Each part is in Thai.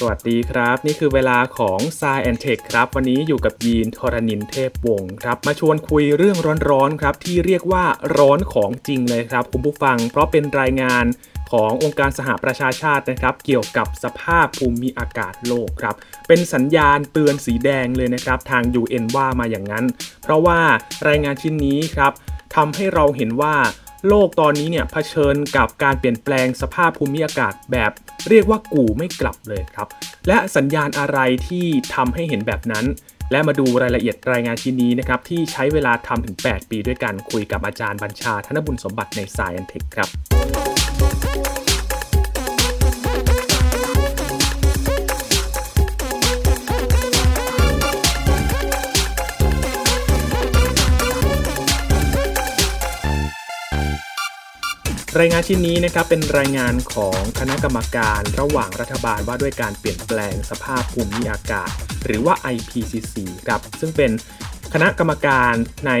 สวัสดีครับ นี่คือเวลาของ s ายแอนเทคครับ วันนี้อยู่กับยีนทรณินเทพวงศ์ครับ มาชวนคุยเรื่องร้อนๆครับ ที่เรียกว่าร้อนของจริงเลยครับ คุณผู้ฟัง เพราะเป็นรายงานขององค์การสหประชาชาตินะครับ เกี่ยวกับสภาพภูมิอากาศโลกครับ เป็นสัญญาณเตือนสีแดงเลยนะครับ ทาง UN ว่ามาอย่างนั้น เพราะว่ารายงานชิ้นนี้ครับทำให้เราเห็นว่า โลกตอนนี้เนี่ยเผชิญกับการเปลี่ยนแปลงสภาพภูมิอากาศแบบเรียกว่ากู่ไม่กลับเลยครับ และสัญญาณอะไรที่ทำให้เห็นแบบนั้น และมาดูรายละเอียดรายงานชิ้นนี้นะครับ ที่ใช้เวลาทำถึง 8 ปีด้วยกันคุยกับอาจารย์บัญชาธนบุญสมบัติในสายอันเทคครับ รายงานชิ้นนี้นะครับเป็นรายงานของคณะกรรมการระหว่างรัฐบาลว่าด้วยการเปลี่ยนแปลงสภาพภูมิอากาศ หรือว่า IPCC ครับซึ่งเป็นคณะกรรมการใน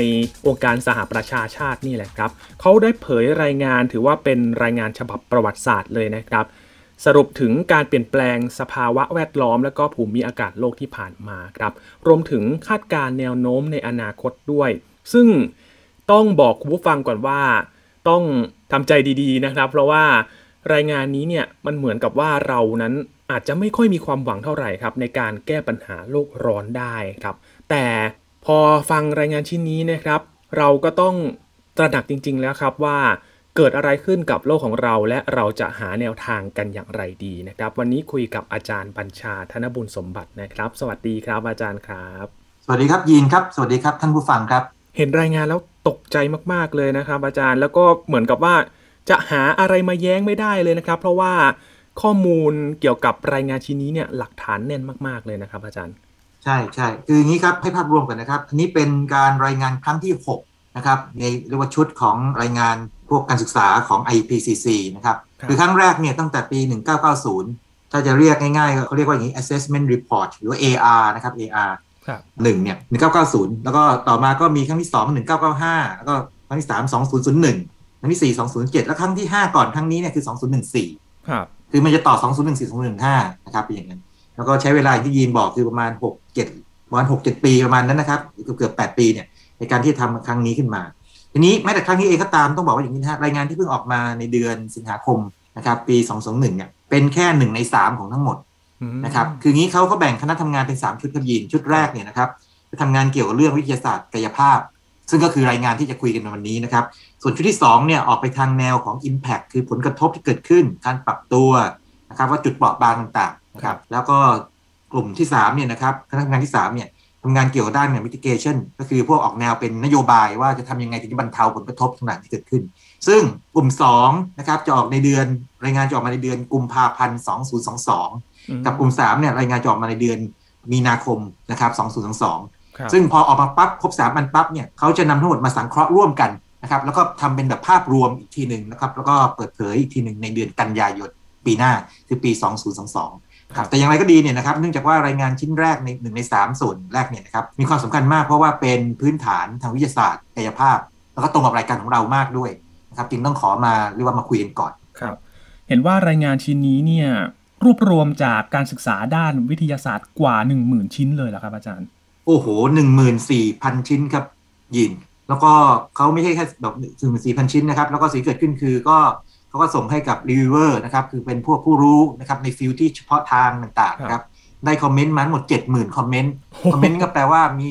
องค์การสหประชาชาตินี่แหละครับเขาได้เผยรายงานถือว่าเป็นรายงานฉบับประวัติศาสตร์เลยนะครับ สรุปถึงการเปลี่ยนแปลงสภาวะแวดล้อม และก็ภูมิอากาศโลกที่ผ่านมาครับ รวมถึงคาดการแนวโน้มในอนาคตด้วย ซึ่งต้องบอกคุณผู้ฟังก่อนว่า ต้องทำใจดีๆนะครับ เพราะว่ารายงานนี้เนี่ยมันเหมือนกับว่าเรานั้นอาจจะไม่ค่อยมีความหวังเท่าไหร่ครับ ในการแก้ปัญหาโลกร้อนได้ครับ แต่พอฟังรายงานชิ้นนี้นะครับ เราก็ต้องตระหนักจริง ๆ แล้วครับว่าเกิดอะไรขึ้นกับโลกของเรา และเราจะหาแนวทางกันอย่างไรดีนะครับ วันนี้คุยกับอาจารย์บัญชาธนบุญสมบัตินะครับ สวัสดีครับอาจารย์ครับ สวัสดีครับยีนครับ สวัสดีครับท่านผู้ฟังครับ เห็นรายงานแล้ว ตกใจมากๆเลยนะครับ อาจารย์แล้วก็เหมือนกับว่าจะหาอะไรมาแย้งไม่ได้เลยนะครับ เพราะว่าข้อมูลเกี่ยวกับรายงานชิ้นนี้เนี่ยหลักฐานแน่นมากๆเลยนะครับ อาจารย์ ใช่ใช่คืออย่างนี้ครับให้ภาพรวมกันนะครับ อันนี้เป็นการรายงานครั้งที่ 6 นะครับ ในเรียกว่าชุดของรายงานพวกการศึกษาของ IPCC นะครับคือครั้งแรกเนี่ยตั้งแต่ปี 1990 ถ้าจะเรียกง่ายๆเขาเรียกว่าอย่างนี้ assessment report หรือว่า AR นะครับ AR หนึ่งเนี่ยหนึ่งเก้าเก้าศูนย์แล้วก็ต่อมาก็มีครั้งที่สองหนึ่งเก้าเก้าห้าแล้วก็ครั้งที่สามสองศูนย์ศูนย์หนึ่งครั้งที่สี่สองศูนย์เจ็ดแล้วครั้งที่ห้าก่อนครั้งนี้เนี่ยคือสองศูนย์หนึ่งสี่ครับคือมันจะต่อสองศูนย์หนึ่งสี่สองศูนย์หนึ่งห้านะครับเป็นอย่างนั้น แล้วก็ใช้เวลาที่ยีนบอกคือประมาณหกเจ็ดประมาณหกเจ็ดปีประมาณนั้นนะครับเกือบเกือบแปดปีเนี่ยในการที่ทำครั้งนี้ขึ้นมา ทีนี้แม้แต่ครั้งนี้เองก็ตามต้องบอกว่าอย่างนี้นะรายงานที่เพิ่งออกมาในเดือนสิงหาคมนะครับปีสองสองหนึ่งเนี่ยเป็นแค่หนึ่งในสามของทั้งหมด นะครับคืองี้เขาเขาแบ่งคณะทำงานเป็นสามชุดครับยีนชุดแรกเนี่ยนะครับจะทำงานเกี่ยวกับเรื่องวิทยาศาสตร์กายภาพ ซึ่งก็คือรายงานที่จะคุยกันในวันนี้นะครับ ส่วนชุดที่2เนี่ยออกไปทางแนวของ Impact คือผลกระทบที่เกิดขึ้น การปรับตัวนะครับว่าจุดเปราะบางต่างๆนะครับแล้วก็กลุ่มที่3เนี่ยนะครับคณะทำงานที่3เนี่ยทำงานเกี่ยวกับด้านเนี่ย mitigation ก็คือพวกออกแนวเป็นนโยบายว่าจะทำยังไงถึงจะบรรเทาผลกระทบต่างๆที่เกิดขึ้น ซึ่งกลุ่ม2นะครับจะออกในเดือนรายงานจะออกมาในเดือนกุมภาพันธ์2022 กับกลุ่ม3เนี่ยรายงานจะออกมาในเดือนมีนาคมนะครับ2022 ซึ่งพอออกมาปั๊บครบสามอันปั๊บเนี่ยเขาจะนำทั้งหมดมาสังเคราะห์ร่วมกันนะครับแล้วก็ทำเป็นแบบภาพรวมอีกทีหนึ่งนะครับแล้วก็เปิดเผยอีกทีหนึ่งในเดือนกันยายนปีหน้าคือปี 2022 ครับแต่อย่างไรก็ดีเนี่ยนะครับเนื่องจากว่ารายงานชิ้นแรกในหนึ่งในสามส่วนแรกเนี่ยนะครับมีความสำคัญมากเพราะว่าเป็นพื้นฐานทางวิทยาศาสตร์กายภาพ แล้วก็ตรงกับรายการของเรามากด้วยนะครับจึงต้องขอมาเรียกว่ามาคุยกันก่อนครับ เห็นว่ารายงานชิ้นนี้เนี่ย รวบรวมจากการศึกษาด้านวิทยาศาสตร์กว่า 1 0,000 ชิ้นเลยเหรอครับ อาจารย์ โอ้โหหนึ่งหมื่นสี่พันชิ้นครับยิน แล้วก็เขาไม่ใช่แค่แบบหนึ่งหมื่นสี่พันชิ้นนะครับ แล้วก็สิ่งเกิดขึ้นคือก็เขาก็ส่งให้กับรีวิวเวอร์นะครับ คือเป็นพวกผู้รู้นะครับใน field ที่เฉพาะทางต่างๆครับ ได้คอมเมนต์มาหมดเจ็ดหมื่นคอมเมนต์ คอมเมนต์ก็แปลว่ามี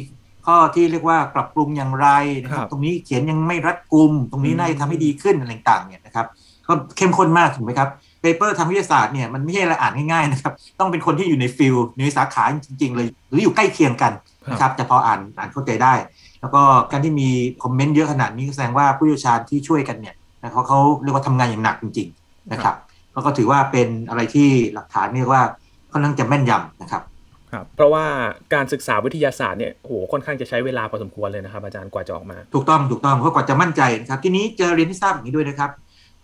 ข้อที่เรียกว่าปรับปรุงอย่างไรนะครับ ตรงนี้เขียนยังไม่รัดกุม ตรงนี้น่าจะทำให้ดีขึ้นอะไรต่างๆเนี่ยนะครับ ก็เข้มข้นมากถูกไหมครับ paper ทางวิทยาศาสตร์เนี่ยมันไม่ใช่อะไรอ่านง่ายๆนะครับต้องเป็นคนที่อยู่ใน field ในสาขาจริง ๆ เลย หรืออยู่ใกล้เคียงกันนะครับจะพออ่านอ่านเข้าใจได้ แล้วก็การที่มีคอมเมนต์เยอะขนาดนี้แสดงว่าผู้เชี่ยวชาญที่ช่วยกันเนี่ยเขาเขาเรียกว่าทำงานอย่างหนักจริง ๆ นะครับแล้วก็ถือว่าเป็นอะไรที่หลักฐานเรียกว่าค่อนข้างจะแม่นยำนะครับครับเพราะว่าการศึกษาวิทยาศาสตร์เนี่ยโหค่อนข้างจะใช้เวลาพอสมควรเลยนะครับอาจารย์กว่าจะออกมา ถูกต้องถูกต้องเพราะกว่าจะมั่นใจนะครับ ทีนี้จะเรียนให้ทราบอย่างนี้ด้วยนะครับ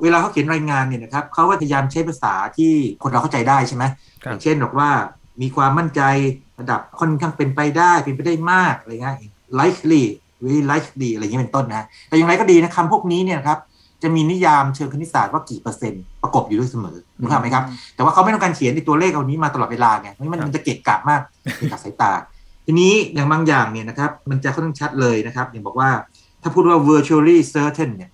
เวลาเขาเขียนรายงานเนี่ยนะครับเขาพยายามใช้ภาษาที่คนเราเข้าใจได้ใช่ไหมอย่างเช่นบอกว่ามีความมั่นใจระดับค่อนข้างเป็นไปได้เป็นไปได้มากอะไรเงี้ย likely very likely อะไรเงี้ยเป็นต้นนะแต่อย่างไรก็ดีนะคำพวกนี้เนี่ยครับจะมีนิยามเชิงคณิตศาสตร์ว่ากี่เปอร์เซ็นต์ประกบอยู่ด้วยเสมอถูกไหมครับ แต่ว่าเขาไม่ต้องการเขียนในตัวเลขเอานี้มาตลอดเวลาไงมันมันจะเกะกะมากเกะกะสายตา ทีนี้อย่างบางอย่างเนี่ยนะครับมันจะค่อนข้างชัดเลยนะครับอย่างบอกว่าถ้าพูดว่า virtually certain เนี่ย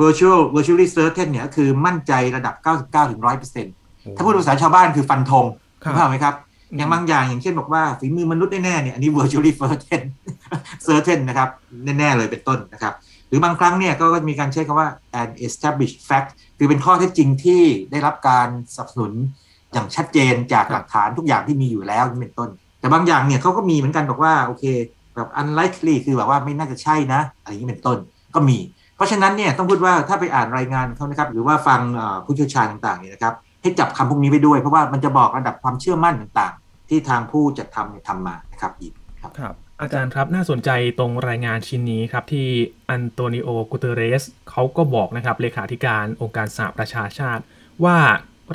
virtual virtually certain เนี่ยคือมั่นใจระดับ 99ถึง100%ถ้าพูดภาษาชาวบ้านคือฟันธงถูกไหมครับ อย่างบางอย่างอย่างเช่นบอกว่าฝีมือมนุษย์แน่ๆเนี่ยอันนี้ virtually certain certain นะครับ แน่ๆเลยเป็นต้นนะครับ หรือบางครั้งเนี่ยก็มีการใช้คำว่า an established fact คือเป็นข้อเท็จจริงที่ได้รับการสนับสนุนอย่างชัดเจนจากหลักฐานทุกอย่างที่มีอยู่แล้วนี่เป็นต้น แต่บางอย่างเนี่ยเขาก็มีเหมือนกันบอกว่าโอเคแบบ unlikely คือแบบว่าไม่น่าจะใช่นะอะไรอย่างนี้เป็นต้นก็มีเพ ราะฉะนั้นเนี่ยต้องพูดว่าถ้าไปอ่านรายงานเขานะครับหรือว่าฟังผู้เชี่ยวชาญต่างๆเนี่ยนะครับให้จับคำพวกนี้ไปด้วย เพราะว่ามันจะบอกระดับความเชื่อมั่นต่างๆ ที่ทางผู้จัดทำเนี่ยทำมานะครับอีกครับครับ อาจารย์ครับน่าสนใจตรงรายงานชิ้นนี้ครับที่อันโตนิโอกูเตเรสเขาก็บอกนะครับเลขาธิการองค์การสหประชาชาติ ว่า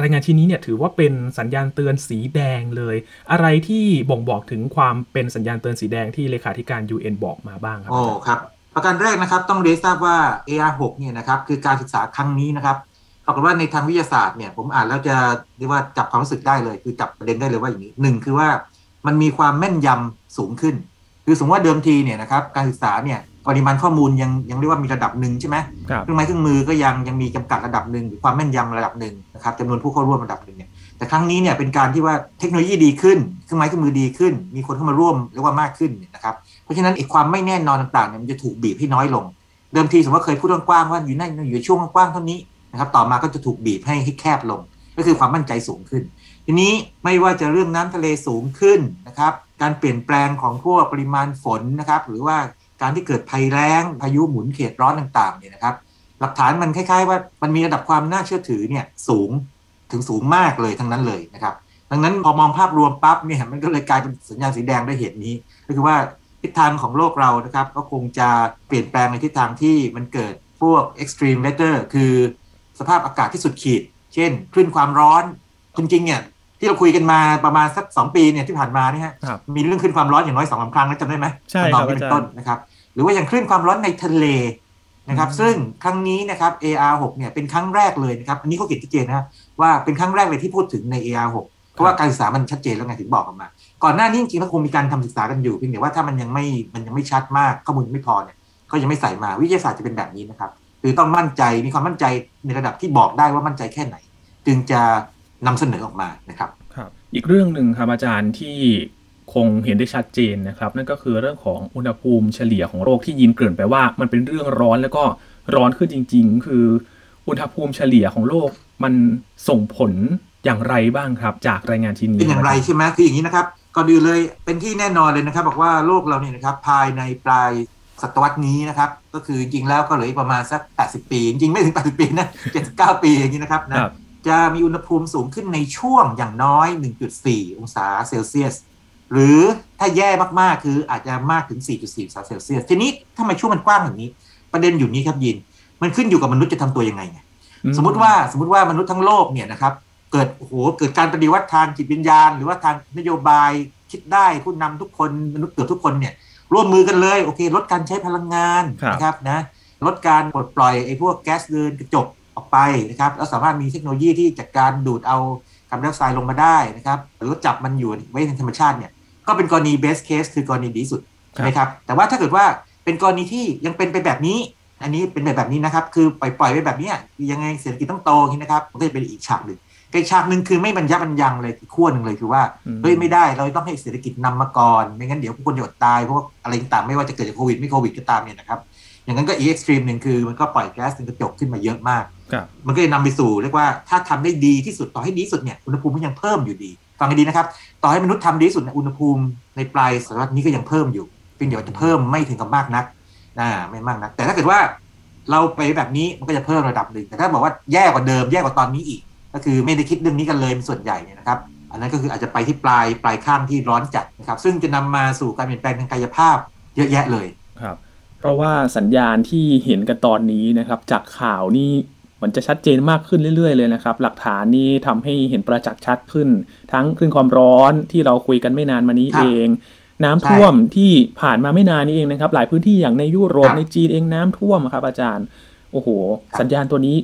รายงานชิ้นนี้เนี่ยถือว่าเป็นสัญญาณเตือนสีแดงเลย อะไรที่บ่งบอกถึงความเป็นสัญญาณเตือนสีแดงที่เลขาธิการ UN บอกมาบ้างครับโอ้ครับ ประการแรกนะครับต้องเรียนทราบว่า AR6 เนี่ยนะครับคือการศึกษาครั้งนี้นะครับปรากฏว่าในทางวิทยาศาสตร์เนี่ยผมอ่านแล้วจะเรียกว่าจับความรู้สึกได้เลย คือจับประเด็นได้เลยว่าอย่างนี้หนึ่งคือว่ามันมีความแม่นยำสูงขึ้น คือสมมติว่าเดิมทีเนี่ยนะครับการศึกษาเนี่ยปริมาณข้อมูลยังยังเรียกว่ามีระดับหนึ่งใช่ไหมเครื่องไม้เครื่องมือก็ยังยังมีจำกัดระดับหนึ่งหรือความแม่นยำระดับหนึ่งนะครับจำนวนผู้เข้าร่วมระดับหนึ่งเนี่ยแต่ครั้งนี้เนี่ยเป็นการที่ว่าเทคโนโลยีดีขึ้น เครื่องไม้เครื่องมือดีขึ้น มีคนเข้ามาร่วมเรียกว่ามากขึ้นนะครับ เพราะฉะนั้นอีกความไม่แน่นอนต่างๆเนี่ยมันจะถูกบีบให้น้อยลง เดิมทีสมมติว่าเคยพูดกว้างๆว่าอยู่ในอยู่ช่วงกว้างเท่านี้นะครับต่อมาก็จะถูกบีบให้ให้แคบลง ก็คือความมั่นใจสูงขึ้น ทีนี้ไม่ว่าจะเรื่องน้ำทะเลสูงขึ้นนะครับการเปลี่ยนแปลงของพวกปริมาณฝนนะครับหรือว่าการที่เกิดภัยแล้งพายุหมุนเขตร้อนต่างๆเนี่ยนะครับหลักฐานมันคล้ายๆว่ามันมีระดับความน่าเชื่อถือเนี่ยสูงถึงสูงมากเลยทั้งนั้นเลยนะครับ ดังนั้นพอมองภาพรวมปั๊บเนี่ยมันก็เลยกลายเป็นสัญญาณสีแดงด้วยเหตุนี้ ก็คือว่า ทิศทางของโลกเรานะครับ ก็คงจะเปลี่ยนแปลงในทิศทางที่มันเกิดพวก extreme weather คือสภาพอากาศที่สุดขีด เช่นคลื่นความร้อนจริงๆเนี่ยที่เราคุยกันมาประมาณสักสองปีเนี่ยที่ผ่านมานี่ฮะมีเรื่องคลื่นความร้อนอย่างน้อยสองสาครั้งนะจำได้ไหมใช่ครับเป็นต้นนะครับหรือว่าอย่างคลื่นความร้อนในทะเลนะครับซึ่งครั้งนี้นะครับ AR6 เนี่ยเป็นครั้งแรกเลยนะครับอันนี้เขาเขียนชัดเจนนะว่าเป็นครั้งแรกเลยที่พูดถึงใน AR6 เพราะว่าการศึกษามันชัดเจนแล้วไงถึงบอกออกมา ก่อนหน้านี้จริงๆแล้วคงมีการทำศึกษากันอยู่เพียงแต่ว่าถ้ามันยังไม่มันยังไม่ชัดมากข้อมูลไม่พอเนี่ยก็ยังไม่ใส่มาวิทยาศาสตร์จะเป็นแบบนี้นะครับคือต้องมั่นใจมีความมั่นใจในระดับที่บอกได้ว่ามั่นใจแค่ไหน จึงจะนำเสนอออกมานะครับครับ อีกเรื่องหนึ่งครับอาจารย์ที่คงเห็นได้ชัดเจนนะครับ นั่นก็คือเรื่องของอุณหภูมิเฉลี่ยของโลกที่ยินเกริ่นไปว่า มันเป็นเรื่องร้อนแล้วก็ร้อนขึ้นจริง ๆ คืออุณหภูมิเฉลี่ยของโลกมันส่งผลอย่างไรบ้างครับ จากรายงานชิ้นนี้เป็นอย่างไรใช่ไหมคืออย่างนี้นะครับ ก่อนอื่นเลยเป็นที่แน่นอนเลยนะครับ บอกว่าโลกเราเนี่ยนะครับภายในปลายศตวรรษนี้นะครับ ก็คือจริงแล้วก็เหลือประมาณสัก 80 ปี จริงไม่ถึง 80 ปีนะ79 ปีอย่างนี้นะครับนะจะมีอุณหภูมิสูงขึ้นในช่วงอย่างน้อย 1.4 องศาเซลเซียส หรือถ้าแย่มากๆ คืออาจจะมากถึง 4.4 องศาเซลเซียส ทีนี้ทำไมช่วงมันกว้างอย่างนี้ ประเด็นอยู่นี้ครับยิน มันขึ้นอยู่กับมนุษย์จะทำตัวยังไงไง สมมติว่าสมมติว่ามนุษย์ทั้งโลกเนี่ยนะครับ เกิดโอ้โหเกิดการปฏิวัติทางจิตวิญญาณ หรือว่าทางนโยบายคิดได้ผู้นำทุกคนมนุษย์เกือบทุกคนเนี่ยร่วมมือกันเลยโอเค ลดการใช้พลังงานนะครับนะลดการปลดปล่อยไอ้พวกแก๊สเรือนกระจกออกไปนะครับแล้วสามารถมีเทคโนโลยีที่จัดการดูดเอาคาร์บอนไดออกไซด์ลงมาได้นะครับหรือจับมันอยู่ไว้ในธรรมชาติเนี่ยก็เป็นกรณี best case คือกรณีดีสุดใช่ไหมครับแต่ว่าถ้าเกิดว่าเป็นกรณีที่ยังเป็นไปแบบนี้ อันนี้เป็นแบบแบบนี้นะครับ คือปล่อยปล่อยไปแบบนี้ยังไงเศรษฐกิจต้องโตนะครับมันก็จะเป็นอีกฉากหนึ่ง อีกฉากหนึ่งคือไม่บรรยับบรรยังเลยขั้วหนึ่งเลยคือว่าเฮ้ยไม่ได้เราต้องให้เศรษฐกิจนำมาก่อน ไม่งั้นเดี๋ยวผู้คนจะอดตายเพราะว่าอะไรต่างไม่ว่าจะเกิดจากโควิดไม่โควิดก็ตามเนี่ยนะครับอย่างนั้นก็อีกเอ็กซ์ตรีมหนึ่งคือมันก็ปล่อยแก๊สเป็นกระจกขึ้นมาเยอะมาก มันก็จะนำไปสู่เรียกว่าถ้าทำได้ดีที่สุดต่อให้ดีสุดเนี่ยอุณหภูมิมันยังเพิ่มอยู่ดี ฟังให้ดีนะครับ ต่อให้มนุษย์ทำดีสุดอุณหภูมิในปลายศตวรรษนี้ก็ยังเพิ่มอยู่เพียงเดี๋ยวจะเพิ่มไม่ถึงกับมากนักนะไม่มากนัก แต่ถ้าเกิดว่าเราไปแบบนี้มันก็จะเพิ่มระดับหนึ่งแต่ถ้าบอกว่าแย่กว่าเดิมแย่กว่าตอนนี้อีก ก็คือไม่ได้คิดเรื่องนี้กันเลยเป็นส่วนใหญ่เนี่ยนะครับ อันนั้นก็คืออาจจะไปที่ปลายปลายข้างที่ร้อนจัดนะครับซึ่งจะนำมาสู่การเปลี่ยนแปลงทางกายภาพเยอะแยะเลยครับ เพราะว่าสัญญาณที่เห็นกันตอนนี้นะครับ จากข่าวนี่มันจะชัดเจนมากขึ้นเรื่อย ๆ เลยนะครับ หลักฐานนี่ทำให้เห็นประจักษ์ชัดขึ้น ทั้งคลื่นความร้อนที่เราคุยกันไม่นานมานี้เอง น้ำท่วมที่ผ่านมาไม่นานนี้เองนะครับ หลายพื้นที่อย่างในยุโรปในจีนเองน้ำท่วมครับอาจารย์ โอ้โห สัญญาณตัวนี้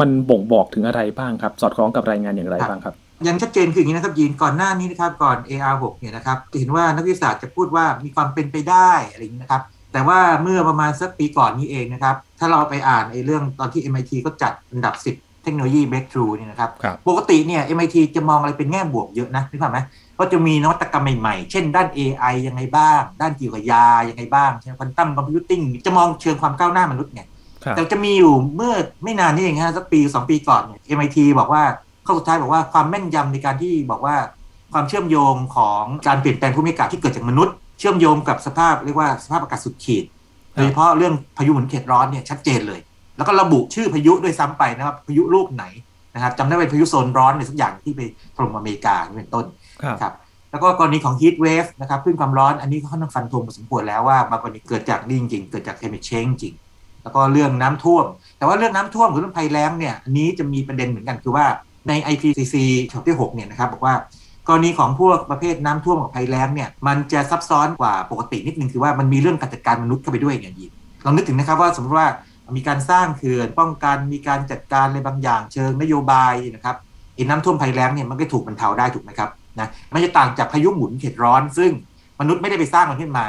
มันบ่งบอกถึงอะไรบ้างครับ สอดคล้องกับรายงานอย่างไรบ้างครับยังชัดเจนคืออย่างนี้นะครับยีนก่อนหน้านี้นะครับก่อน AR6 เนี่ยนะครับจะเห็นว่านักวิทยาศาสตร์จะพูดว่ามีความเป็นไปได้อะไรอย่างนี้นะครับ แต่ว่าเมื่อประมาณสักปีก่อนนี้เองนะครับ ถ้าเราไปอ่านไอ้เรื่องตอนที่ MIT ก็จัดอันดับ 10 เทคโนโลยี breakthrough เนี่ยนะครับครับปกติเนี่ย MIT จะมองอะไรเป็นแง่บวกเยอะนะนึกภาพไหมก็จะมีนวัตกรรมใหม่ๆ เช่นด้าน AI ยังไงบ้าง ด้านเกี่ยวกับยายังไงบ้างเช่นควอนตัมคอมพิวติ้งจะมองเชิงความก้าวหน้ามนุษย์ไงครับ แต่จะมีอยู่เมื่อไม่นานนี้เองฮะสักปีสองปีก่อนเนี่ย MIT บอกว่าข้อสุดท้ายบอกว่าความแม่นยำในการที่บอกว่าความเชื่อมโยงของการเปลี่ยนแปลงภูมิอากาศที่เกิดจากมนุษย์ เชื่อมโยงกับสภาพเรียกว่าสภาพอากาศสุดขีดครับโดยเฉพาะเรื่องพายุหมุนเขตร้อนเนี่ยชัดเจนเลย แล้วก็ระบุชื่อพายุด้วยซ้ำไปนะครับพายุลูกไหนนะครับจำได้เป็นพายุโซนร้อนในสักอย่างที่ไปถล่มอเมริกานี่เป็นต้นครับครับแล้วก็กรณีของ heat wave นะครับคลื่นความร้อนอันนี้ก็ค่อนข้างฟันธงพอสมควรแล้วว่าบางกรณีเกิดจากนี่จริงๆเกิดจาก climate change จริง แล้วก็เรื่องน้ำท่วม แต่ว่าเรื่องน้ำท่วมหรือเรื่องภัยแล้งเนี่ยอันนี้จะมีประเด็นเหมือนกันคือว่าใน IPCC ฉบับที่6เนี่ยนะครับบอกว่ากรณีของพวกประเภทน้ำท่วมกับภัยแล้งเนี่ยมันจะซับซ้อนกว่าปกตินิดนึงคือว่ามันมีเรื่องการจัดการมนุษย์เข้าไปด้วยเนี่ยยินลองนึกถึงนะครับว่าสมมติว่ามีการสร้างเขื่อนป้องกันมีการจัดการอะไรบางอย่างเชิงนโยบายนะครับไอ้น้ำท่วมภัยแล้งเนี่ยมันก็ถูกบรรเทาได้ถูกไหมครับนะมันจะต่างจากพายุหมุนเขตร้อน ซึ่งมนุษย์ไม่ได้ไปสร้างมันขึ้นมา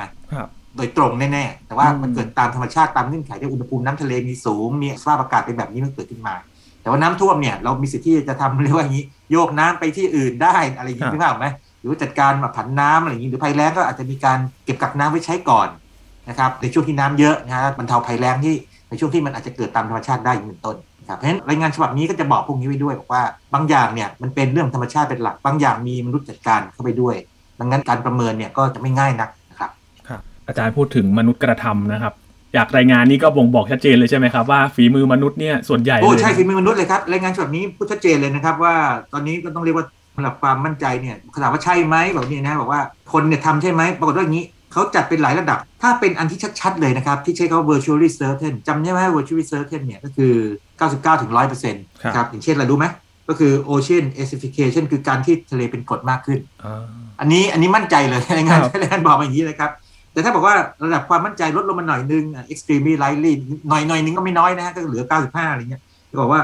โดยตรงแน่ๆ แต่ว่าอืมมันเกิดตามธรรมชาติตามเงื่อนไขที่อุณหภูมิน้ำทะเลมีสูง มีสภาพอากาศเป็นแบบนี้มันเกิดขึ้นมา แต่ว่าน้ำท่วมเนี่ยเรามีสิทธิ์ที่จะทำเรียกว่าอย่างนี้ โยกน้ำไปที่อื่นได้อะไรอย่างนี้ครับนึกภาพไหมหรือว่าจัดการแบบผันน้ำอะไรอย่างนี้หรือภัยแล้งก็อาจจะมีการเก็บกักน้ำไว้ใช้ก่อนนะครับในช่วงที่น้ำเยอะนะฮะบรรเทาภัยแล้งที่ในช่วงที่มันอาจจะเกิดตามธรรมชาติได้อย่างนี้เป็นต้นครับเพราะฉะนั้นรายงานฉบับนี้ก็จะบอกพวกนี้ไว้ด้วยบอกว่าบางอย่างเนี่ยมันเป็นเรื่องธรรมชาติเป็นหลัก บางอย่างมีมนุษย์จัดการเข้าไปด้วย ดังนั้นการประเมินเนี่ยก็จะไม่ง่ายนักนะครับครับ อาจารย์พูดถึงมนุษย์กระทำนะครับจากรายงานนี้ก็บ่งบอกชัดเจนเลยใช่ไหมครับว่าฝีมือมนุษย์เนี่ยส่วนใหญ่โอ้เลยใช่ฝีมือมนุษย์เลยครับรายงานฉบับนี้พูดชัดเจนเลยนะครับ ว่าตอนนี้ก็ต้องเรียกว่าระดับความมั่นใจเนี่ยถามว่าใช่ไหมแบบนี้นะบอกว่าคนเนี่ยทำใช่ไหมปรากฏว่าอย่างนี้เขาจัดเป็นหลายระดับ ถ้าเป็นอันที่ชัดๆเลยนะครับ ที่ใช้คำว่า virtually certain จำได้ไหม virtually certain เนี่ยก็คือ 99ถึง100%นะครับอย่างเช่นอะไรรู้ไหมก็คือ ocean acidification คือการที่ทะเลเป็นกรดมากขึ้นอ่าอันนี้อันนี้มั่นใจเลยรายงานครับรายงานบอกมาอย่างนี้เลยครับ แต่ถ้าบอกว่าระดับความมั่นใจลดลงมาหน่อยนึงอะ extremely lightly หน่อยหน่อยนึงก็ไม่น้อยนะฮะก็เหลือ 95 อะไรเงี้ยจะบอกว่า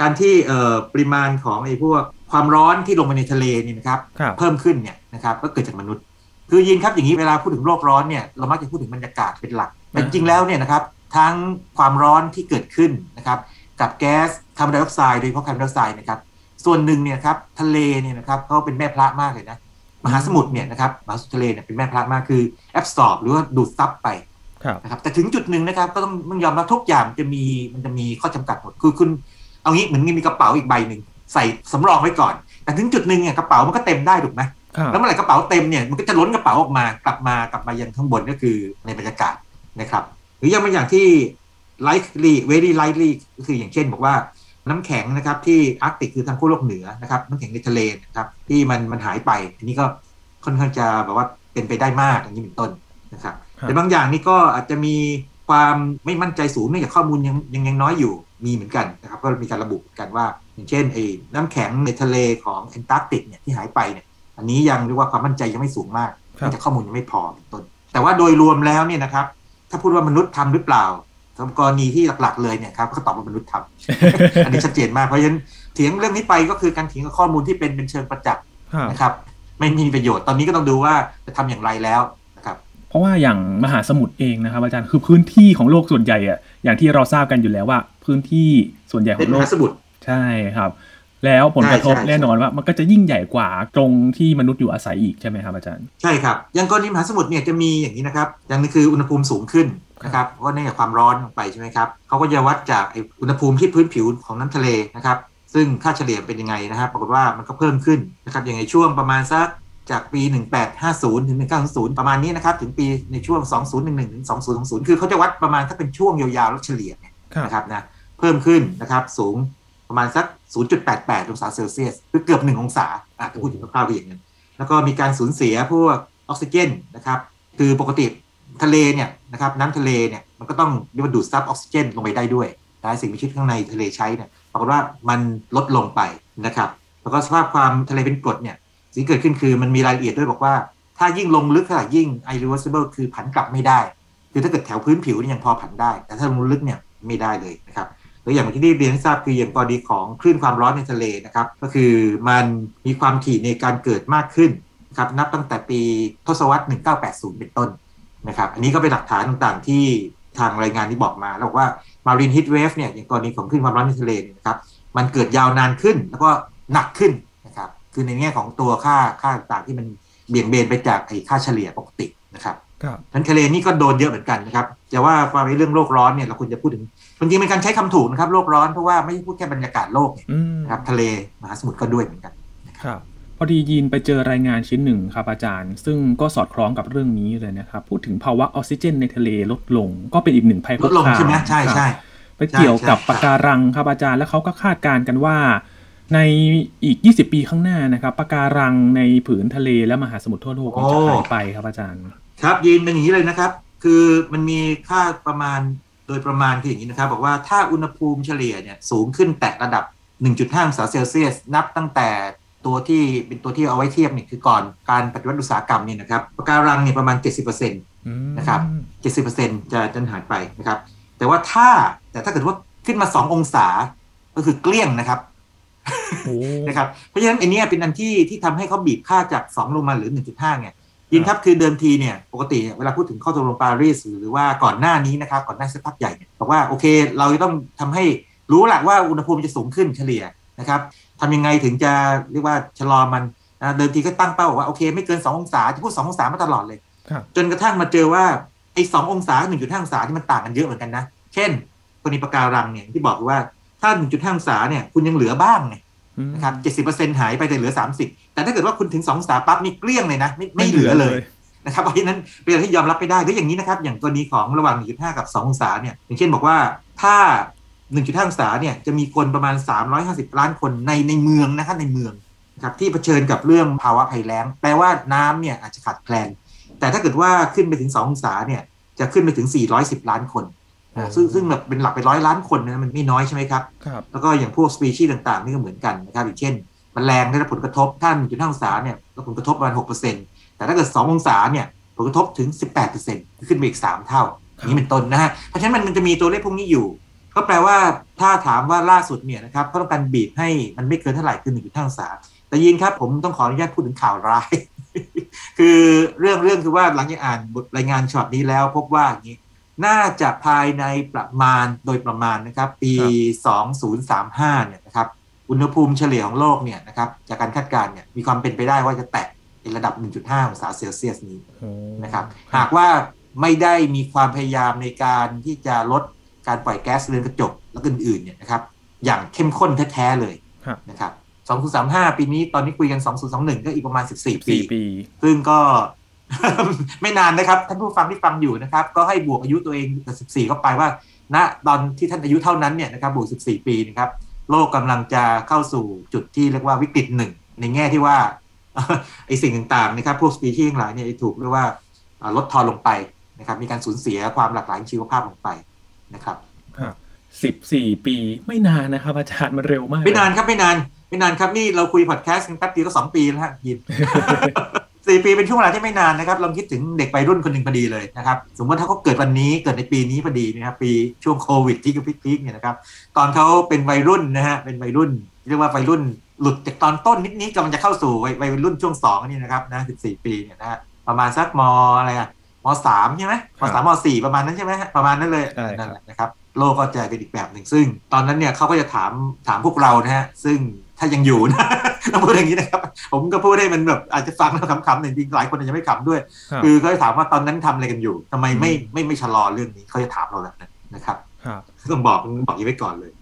การที่เอ่อปริมาณของไอ้พวกความร้อนที่ลงไปในทะเลเนี่ยนะครับครับ เพิ่มขึ้นเนี่ยนะครับก็เกิดจากมนุษย์ คือยินครับอย่างนี้เวลาพูดถึงโลกร้อนเนี่ยเรามักจะพูดถึงบรรยากาศเป็นหลักแต่จริงๆแล้วเนี่ยนะครับทั้งความร้อนที่เกิดขึ้นนะครับกับแก๊สคาร์บอนไดออกไซด์โดยเฉพาะคาร์บอนไดออกไซด์นะครับส่วนหนึ่งเนี่ยครับทะเลเนี่ยนะครับเขาเป็นแม่พระมากเลยนะ มหาสมุทรเนี่ยนะครับมหาสมุทรทะเลเนี่ยเป็นแม่พระมากคือ absorb หรือว่าดูดซับไปครับนะครับแต่ถึงจุดหนึ่งนะครับก็ต้องต้องยอมรับทุกอย่างจะมีมันจะมีข้อจำกัดหมดคือคุณเอางี้เหมือนมีกระเป๋าอีกใบหนึ่งใส่สำรองไว้ก่อน แต่ถึงจุดหนึ่งเนี่ยกระเป๋ามันก็เต็มได้ถูกไหมครับแล้วเมื่อไหร่กระเป๋าเต็มเนี่ยมันก็จะล้นกระเป๋าออกมากลับมากลับมายังข้างบนก็คือในบรรยากาศนะครับ หรือยังบางอย่างที่ likely very likely ก็คืออย่างเช่นบอกว่า น้ำแข็งนะครับที่อาร์กติกคือทางขั้วโลกเหนือนะครับน้ำแข็งในทะเลนะครับที่มันมันหายไปอันนี้ก็ค่อนข้างจะแบบว่าเป็นไปได้มากอย่างนี้เป็นต้นนะครับครับแต่บางอย่างนี่ก็อาจจะมีความไม่มั่นใจสูงเนื่องจากข้อมูลยังยังยังน้อยอยู่มีเหมือนกันนะครับก็มีการระบุกันว่า อย่างเช่นไอ้น้ำแข็งในทะเลของแอนตาร์กติกเนี่ยที่หายไปเนี่ยอันนี้ยังเรียกว่าความมั่นใจยังไม่สูงมากครับเนื่องจากข้อมูลยังไม่พอเป็นต้น แต่ว่าโดยรวมแล้วเนี่ยนะครับถ้าพูดว่ามนุษย์ทำหรือเปล่าสำหรับ กรณีที่หลักๆเลยเนี่ยครับก็ตอบว่ามนุษย์ทำอันนี้ชัดเจนมากเพราะฉะนั้นเถียงเรื่องนี้ไปก็คือการเถียงกับข้อมูลที่เป็นเป็นเชิงประจักษ์ครับนะครับไม่มีประโยชน์ตอนนี้ก็ต้องดูว่าจะทำอย่างไรแล้วนะครับ เพราะว่าอย่างมหาสมุทรเองนะครับอาจารย์คือพื้นที่ของโลกส่วนใหญ่อะอย่างที่เราทราบกันอยู่แล้วว่า พื้นที่ส่วนใหญ่ขเป็อนงมโลกหาสมุทรใช่ครับ แล้วผลกระทบใช่ใช่แน่นอนว่ามันก็จะยิ่งใหญ่กว่าตรงที่มนุษย์อยู่อาศัยอีกใช่ไหมครับอาจารย์ใช่ครับอย่างกรณีมหาสมุทรเนี่ยจะมีอย่างนี้นะครับอย่างหนึงคืออุณหภูมิสูงขึ้น นะครับเพราะว่าเนื่องจากความร้อนลงไปใช่ไหมครับเขาก็จะวัดจากไอ้อุณหภูมิที่พื้นผิวของน้ำทะเลนะครับ ซึ่งค่าเฉลี่ยเป็นยังไงนะครับ ปรากฏว่ามันก็เพิ่มขึ้นนะครับอย่างในช่วงประมาณสักจากปี 1850 ถึง 1900 ประมาณนี้นะครับ ถึงปีในช่วง 2011 ถึง 2020 คือเขาจะวัดประมาณถ้าเป็นช่วงยาวๆ แล้วเฉลี่ยเนี่ยครับนะครับนะเพิ่มขึ้นนะครับสูงประมาณสัก 0.88 องศาเซลเซียส คือเกือบ 1 องศาอะถ้าพูดถึงคร่าวๆก็อย่างนั้น แล้วก็มีการสูญเสียพวกออกซิเจนนะครับ คือปกติ ทะเลเนี่ยนะครับน้ำทะเลเนี่ยมันก็ต้องเรียกว่าดูดซับออกซิเจนลงไปได้ด้วยนะสิ่งมีชีวิตข้างในทะเลใช้เนี่ยปรากฏว่ามันลดลงไปนะครับ แล้วก็สภาพความทะเลเป็นกรดเนี่ยสิ่งเกิดขึ้นคือมันมีรายละเอียดด้วยบอกว่า ถ้ายิ่งลงลึกเท่าไหร่ยิ่ง irreversible คือผันกลับไม่ได้ คือถ้าเกิดแถวพื้นผิวนี่ยังพอผันได้ แต่ถ้าลงลึกเนี่ยไม่ได้เลยนะครับหรืออย่างที่ได้เรียนทราบคืออย่างกรณีของคลื่นความร้อนในทะเลนะครับ ก็คือมันมีความถี่ในการเกิดมากขึ้นครับนับตั้งแต่ปีทศวรรษ 1980 เป็นต้น นะครับ อันนี้ก็เป็นหลักฐานต่างๆที่ทางรายงานที่บอกมา แล้วบอกว่า marine heat wave เนี่ยอย่างกรณีของคลื่นความร้อนในทะเลนะครับ มันเกิดยาวนานขึ้นแล้วก็หนักขึ้นนะครับ คือในแง่ของตัวค่าค่าต่างๆที่มันเบี่ยงเบนไปจากไอ้ค่าเฉลี่ยปกตินะครับครับนั้นทะเลนี่ก็โดนเยอะเหมือนกันนะครับ แต่ว่าความในเรื่องโลกร้อนเนี่ยเราควรจะพูดถึงจริงๆเป็นการใช้คำถูกนะครับ โลกร้อนเพราะว่าไม่ใช่พูดแค่บรรยากาศโลกเนี่ยอืมนะครับทะเลมหาสมุทรก็ด้วยเหมือนกันครับพ อดียีนไปเจอรายงานชิ้นหนึ่งครับอาจารย์ ซึ่งก็สอดคล้องกับเรื่องนี้เลยนะครับ พูดถึงภาวะออกซิเจนในทะเลลดลง ก็เป็นอีกหนึ่งภัยลคุดกลงคามใช่ไหมใช่ครับใช่ไปเกี่ยวกับใช่ใช่ปะการังครับอาจารย์ แล้วเขาก็คาดการณ์กันว่า ในอีก 20 ปีข้างหน้านะครับปะการังในผืนทะเลและมหาสมุทรทั่วโลกมันจะหายไปครับอาจารย์ ครับยีนเป็นอย่างนี้เลยนะครับ คือมันมีค่าประมาณโดยประมาณคืออย่างนี้นะครับ บอกว่าถ้าอุณหภูมิเฉลี่ยเนี่ยสูงขึ้นแตะระดับ 1.5 องศาเซลเซียส นับตั้งแต่ ตัวที่เป็นตัวที่เอาไว้เทียบเนี่ยคือก่อนการปฏิวัติอุตสาหกรรมเนี่ยนะครับปะการังเนี่ยประมาณ 70%นะครับ 70%จะจะหายไปนะครับ แต่ว่าถ้าแต่ถ้าเกิดว่าขึ้นมา 2 องศาก็คือเกลี้ยงนะครับโอ้นะครับ เพราะฉะนั้นไอันนี้เป็นอันที่ที่ทำให้เขาบีบค่าจาก 2 ลงมาหรือ 1.5ไงยินครับคือเดิมทีเนี่ยปกติเวลาพูดถึงข้อตกลงปารีสหรือว่าก่อนหน้านี้นะครับก่อนหน้าสักพักใหญ่เนี่ยบอกว่าโอเค เราจะต้องทำให้รู้แหละว่าอุณหภูมิจะสูงขึ้นเฉลี่ยนะครับ ทำยังไงถึงจะเรียกว่าชะลอมันนะเดิมทีก็ตั้งเป้าบอกว่าโอเคไม่เกิน2องศาจะพูด2องศามาตลอดเลยครับจนกระทั่งมาเจอว่าไอ้สององศา1.5องศาที่มันต่างกันเยอะเหมือนกันนะเช่นกรณีปะการังเนี่ยที่บอกว่าถ้า1.5องศาเนี่ยคุณยังเหลือบ้างไงอืมนะครับ70%หายไปแต่เหลือ30แต่ถ้าเกิดว่าคุณถึง2องศาปั๊บนี่เกลี้ยงเลยนะไม่ไม่เหลือเลยนะครับเพราะฉะนั้นเป็นอะไรที่ยอมรับไม่ได้หรืออย่างนี้นะครับ อย่างกรณีของระหว่าง1.5 กับ 2 องศาเนี่ยอย่างเช่นบอกว่าถ้า 1.5องศาเนี่ยจะมีคนประมาณ 350 ล้านคนในในเมืองนะครับในเมืองนะครับที่เผชิญกับเรื่องภาวะภัยแล้ง แปลว่าน้ำเนี่ยอาจจะขาดแคลน แต่ถ้าเกิดว่าขึ้นไปถึง 2 องศาเนี่ยจะขึ้นไปถึง 410 ล้านคนนะซึ่งซึ่งแบบเป็นหลักเป็นร้อยล้านคนนะมันไม่น้อยใช่ไหมครับครับ แล้วก็อย่างพวกสปีชีส์ต่างๆ นี่ก็เหมือนกันนะครับอย่างเช่นมแมลงได้รับผลกระทบท่านจุดห้าองศาเนี่ยรับผลกระทบประมาณ6%แต่ถ้าเกิด2องศาเนี่ยผลกระทบถึง18%ขึ้นไปอีก3เท่าอย่างนี้เป็นต้นนะฮะเพราะฉะนั้นมันจะมีตัวเลขพวกนี้อยู่ ก็แปลว่าถ้าถามว่าล่าสุดเนี่ยนะครับเขาต้องการบีบให้มันไม่เกินเท่าไหร่คือ1.5องศาแต่ยินครับผมต้องขออนุญาตพูดถึงข่าวร้าย คือเรื่องเรื่องคือว่าหลังจากอ่านบทรายงานฉบับนี้แล้วพบว่าอย่างนี้ น่าจะภายในประมาณโดยประมาณนะครับ ปี 2035 เนี่ยนะครับอุณหภูมิเฉลี่ยของโลกเนี่ยนะครับจากการคาดการณ์เนี่ยมีความเป็นไปได้ว่าจะแตะในระดับ 1.5 องศาเซลเซียสนี้โอ้นะครับ หากว่าไม่ได้มีความพยายามในการที่จะลด การปล่อยแก๊สเรือนกระจกและอื่นๆเนี่ยนะครับอย่างเข้มข้นแท้ๆเลยครับนะครับ2035 ปีนี้ตอนนี้คุยกัน 2021 ก็อีกประมาณ 14ปีสี่ปี ซึ่งก็ไม่นานนะครับ ท่านผู้ฟังที่ฟังอยู่นะครับ ก็ให้บวกอายุตัวเองกับ14 เข้าไปว่าณตอนที่ท่านอายุเท่านั้นเนี่ยนะครับบวก 14 ปีนะครับ โลกกำลังจะเข้าสู่จุดที่เรียกว่าวิกฤตหนึ่ง ในแง่ที่ว่าไอสิ่งต่างๆนะครับ พวกสปีชีส์ทั้งหลายเนี่ยถูกเรียกว่าอ่าลดทอนลงไปนะครับ มีการสูญเสียความหลากหลายชีวภาพลงไป นะครับครับสิบสี่ปีไม่นานนะครับ อาจารย์มันเร็วมาก ไม่นานครับไม่นาน ไม่นานครับนี่เราคุยพอดแคสต์กันแป๊บเดียวก็สองปีแล้วฮะยินสี่ปีเป็นช่วงเวลาที่ไม่นานนะครับลองคิดถึงเด็กวัยรุ่นคนหนึ่งพอดีเลยนะครับ สมมติถ้าเขาเกิดวันนี้เกิดในปีนี้พอดีนะครับปีช่วงโควิดที่ก็พีคๆเนี่ยนะครับ ตอนเขาเป็นวัยรุ่นนะฮะเป็นวัยรุ่น เรียกว่าวัยรุ่นหลุดจากตอนต้นนิดนี้กำลังจะเข้าสู่วัยวัยรุ่นช่วงสองนี่นะครับนะสิบสี่ปีเนี่ยนะฮะประมาณสักมอะไรอะ มสามใช่ไหมมสามมสี่ประมาณนั้นใช่ไหมฮะประมาณนั้นเลยใช่ครับนั่นแหละนะครับโลกก็จะเป็นอีกแบบหนึ่งซึ่ง ตอนนั้นเนี่ยเขาก็จะถามถามพวกเรานะฮะซึ่งถ้ายังอยู่นะต้องพูดอย่างนี้นะครับ ผมก็พูดให้มันแบบอาจจะฟังแล้วขำๆแต่จริงๆหลายคนอาจจะไม่ขำด้วยครับคือเขาจะถามว่าตอนนั้นทำอะไรกันอยู่ทำไมไม่อืมไม่ไม่ชะลอเรื่องนี้เขาจะถามเราแบบนั้นนะครับครับต้องบอกบอกอย่างนี้ไว้ก่อนเลยนะ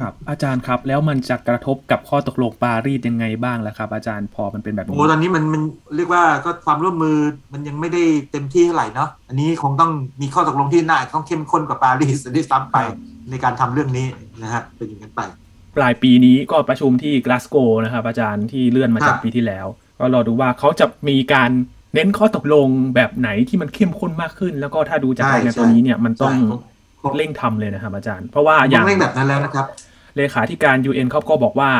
ครับครับอาจารย์ครับ แล้วมันจะกระทบกับข้อตกลงปารีสยังไงบ้างล่ะครับ อาจารย์พอมันเป็นแบบนี้โอ้ตอนนี้มันมันเรียกว่าก็ความร่วมมือมันยังไม่ได้เต็มที่เท่าไหร่เนาะอันนี้คงต้องมีข้อตกลงที่น่าต้องเข้มข้นกว่าปารีสด้วยซ้ำไปครับในการทำเรื่องนี้นะฮะเป็นอย่างนั้นไป ปลายปีนี้ก็ประชุมที่กลาสโกนะครับอาจารย์ที่เลื่อนมาจากครับปีที่แล้ว ก็รอดูว่าเขาจะมีการเน้นข้อตกลงแบบไหนที่มันเข้มข้นมากขึ้น แล้วก็ถ้าดูจากรายงานตัวนี้เนี่ยมันต้องใช่คง เร่งทำเลยนะครับอาจารย์ เพราะว่าอต้ย่าองงเร่งแบบนั้นแล้วนะครับ เลขาธิการ UN เขาก็บอกว่า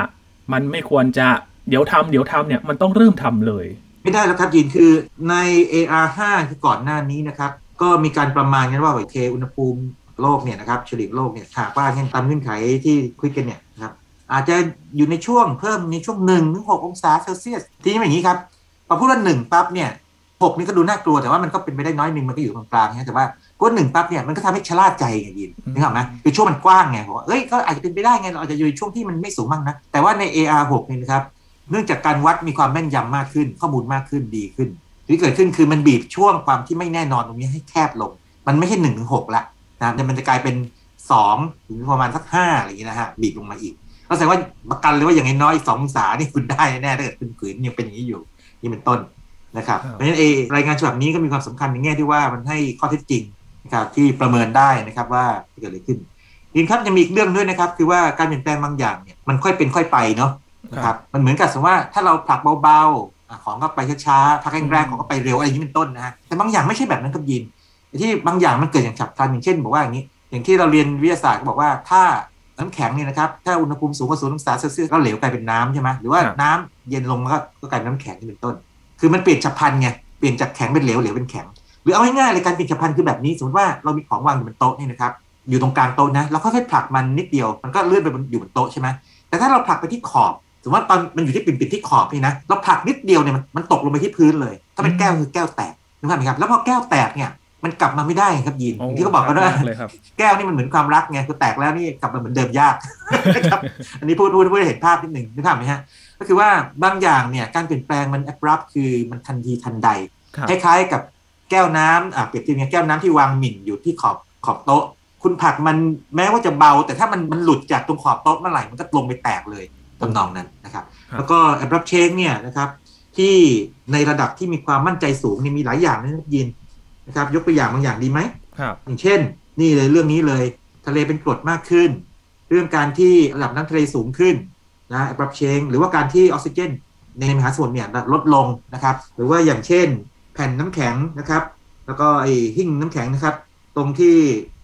มันไม่ควรจะเดี๋ยวทำเดี๋ยวทำเนี่ยมันต้องเริ่มทำเลย ไม่ได้แล้วครับยินคือใน AR5 คือก่อนหน้านี้นะครับ ก็มีการประมาณกันว่าโอเคอุณหภูมิโลกเนี่ยนะครับเฉลี่ยโลกเนี่ยหากว่าเงินตามเงื่อนไขที่คุยกันเนี่ยนะครับอาจจะอยู่ในช่วงเพิ่มในช่วงหนึ่งถึงหกองศาเซลเซียสทีนี้อย่างนี้ครับพอพูดว่าหนึ่งปั๊บเนี่ยหกนี่ก็ดูน่ากลัวแต่ว่ามันก็เป็นไปได้น้อยหนึ่งมันก็อยู่ตรงกลางนะแต่ว่า ก็หนึ่งปั๊บเนี่ยมันก็ทำให้ชะล่าใจไงยินนึกออกไหมคือช่วงมันกว้างไงผมว่าเอ้ยก็อาจจะเป็นไปได้ไงเราอาจจะอยู่ในช่วงที่มันไม่สูงมากนะแต่ว่าใน AR6 นี่นะครับเนื่องจากการวัดมีความแม่นยำมากขึ้น ข้อมูลมากขึ้นดีขึ้นที่เกิดขึ้นคือมันบีบช่วงความที่ไม่แน่นอนตรงนี้ให้แคบลง มันไม่ใช่หนึ่งถึงหกละนะแต่มันจะกลายเป็นสองถึงประมาณสักห้าอะไรอย่างนี้นะฮะบีบลงมาอีกก็แสดงว่าประกันเลยว่าอย่างน้อยสององศานี่คุณได้แน่ถ้าเกิดคุณขืนยังเป็นอย่างนี้อยู่นี่เป็นต้นนะครับเพราะฉะนั้นเอรายงานฉบับนี้ก็มีความสำคัญในแง่ที่ว่ามันให้ข้อเท็จจริง นะครับที่ประเมินได้นะครับว่าเกิดอะไรขึ้นยินครับยังมีอีกเรื่องด้วยนะครับ คือว่าการเปลี่ยนแปลงบางอย่างเนี่ยมันค่อยเป็นค่อยไปเนาะนะครับมันเหมือนกับสมมติว่าถ้าเราผลักเบาๆของก็ไปช้าๆพักแรงๆของก็ไปเร็วอะไรอย่างนี้เป็นต้นนะฮะแต่บางอย่างไม่ใช่แบบนั้นครับยินที่บางอย่างมันเกิดอย่างฉับพลันอย่างเช่น บอกว่าอย่างนี้ อย่างที่เราเรียนวิทยาศาสตร์ก็บอกว่าถ้าน้ำแข็งเนี่ยนะครับถ้าอุณหภูมิสูงกว่าศูนย์องศาเซลเซียสก็เหลวกลายเป็นน้ำใช่ไหมหรือว่าน้ำเย็นลงก็ก็กลายเป็นน้ำแข็งที่เป็นต้น คือมันเปลี่ยนฉับพลันไงเปลี่ยนจากแข็งเป็นเหลวเหลวเป็นแข็ง หรือเอาง่ายๆเลยการเปลี่ยนฉับพลันคือแบบนี้สมมติว่าเรามีของวางอยู่บนโต๊ะนี่นะครับอยู่ตรงกลางโต๊ะนะเราค่อยๆผลักมันนิดเดียวมันก็เลื่อนไปอยู่บนโต๊ะใช่ไหมแต่ถ้าเราผลักไปที่ขอบสมมติว่าตอนมันอยู่ที่ปิ่นๆที่ขอบนี่นะเราผลักนิดเดียวเนี่ยมันตกลงไปที่พื้นเลย ถ้าเป็นแก้วคือแก้วแตกนึกภาพไหมครับแล้วพอแก้วแตกเนี่ยมันกลับมาไม่ได้ครับยินที่เขาบอกกันว่าแก้วนี่มันเหมือนความรักไงคือแตกแล้วนี่กลับมาเหมือนเดิมยากนะครับอันนี้พูดพูดพูดเห็นภาพนิดหนึ่งนึกภาพไหมฮะก็คือว่าบางอย่างเนี่ยการเปลี่ยนแปลงมันแอบรับคือมันทันทีทันใดคล้ายๆกับ แก้วน้ำอ่าเปรียบเทียบแก้วน้ำที่วางหมิ่นอยู่ที่ขอบขอบโต๊ะ คุณผักมันแม้ว่าจะเบา แต่ถ้ามันมันหลุดจากตรงขอบโต๊ะเมื่อไหร่มันก็ลงไปแตกเลยทำนองนั้นนะครับ แล้วก็แอบรับเชงเนี่ยนะครับ ที่ในระดับที่มีความมั่นใจสูงนี่มีหลายอย่างนะยินนะครับ ยกตัวอย่างบางอย่างดีไหมครับอย่างเช่น นี่เลยเรื่องนี้เลยทะเลเป็นกรดมากขึ้น เรื่องการที่ระดับน้ำทะเลสูงขึ้นนะปรับเชง หรือว่าการที่ออกซิเจนในมหาสมุทรเนี่ยลดลงนะครับ หรือว่าอย่างเช่น แผ่นน้ำแข็งนะครับ แล้วก็ไอหิ้งน้ำแข็งนะครับ ตรงที่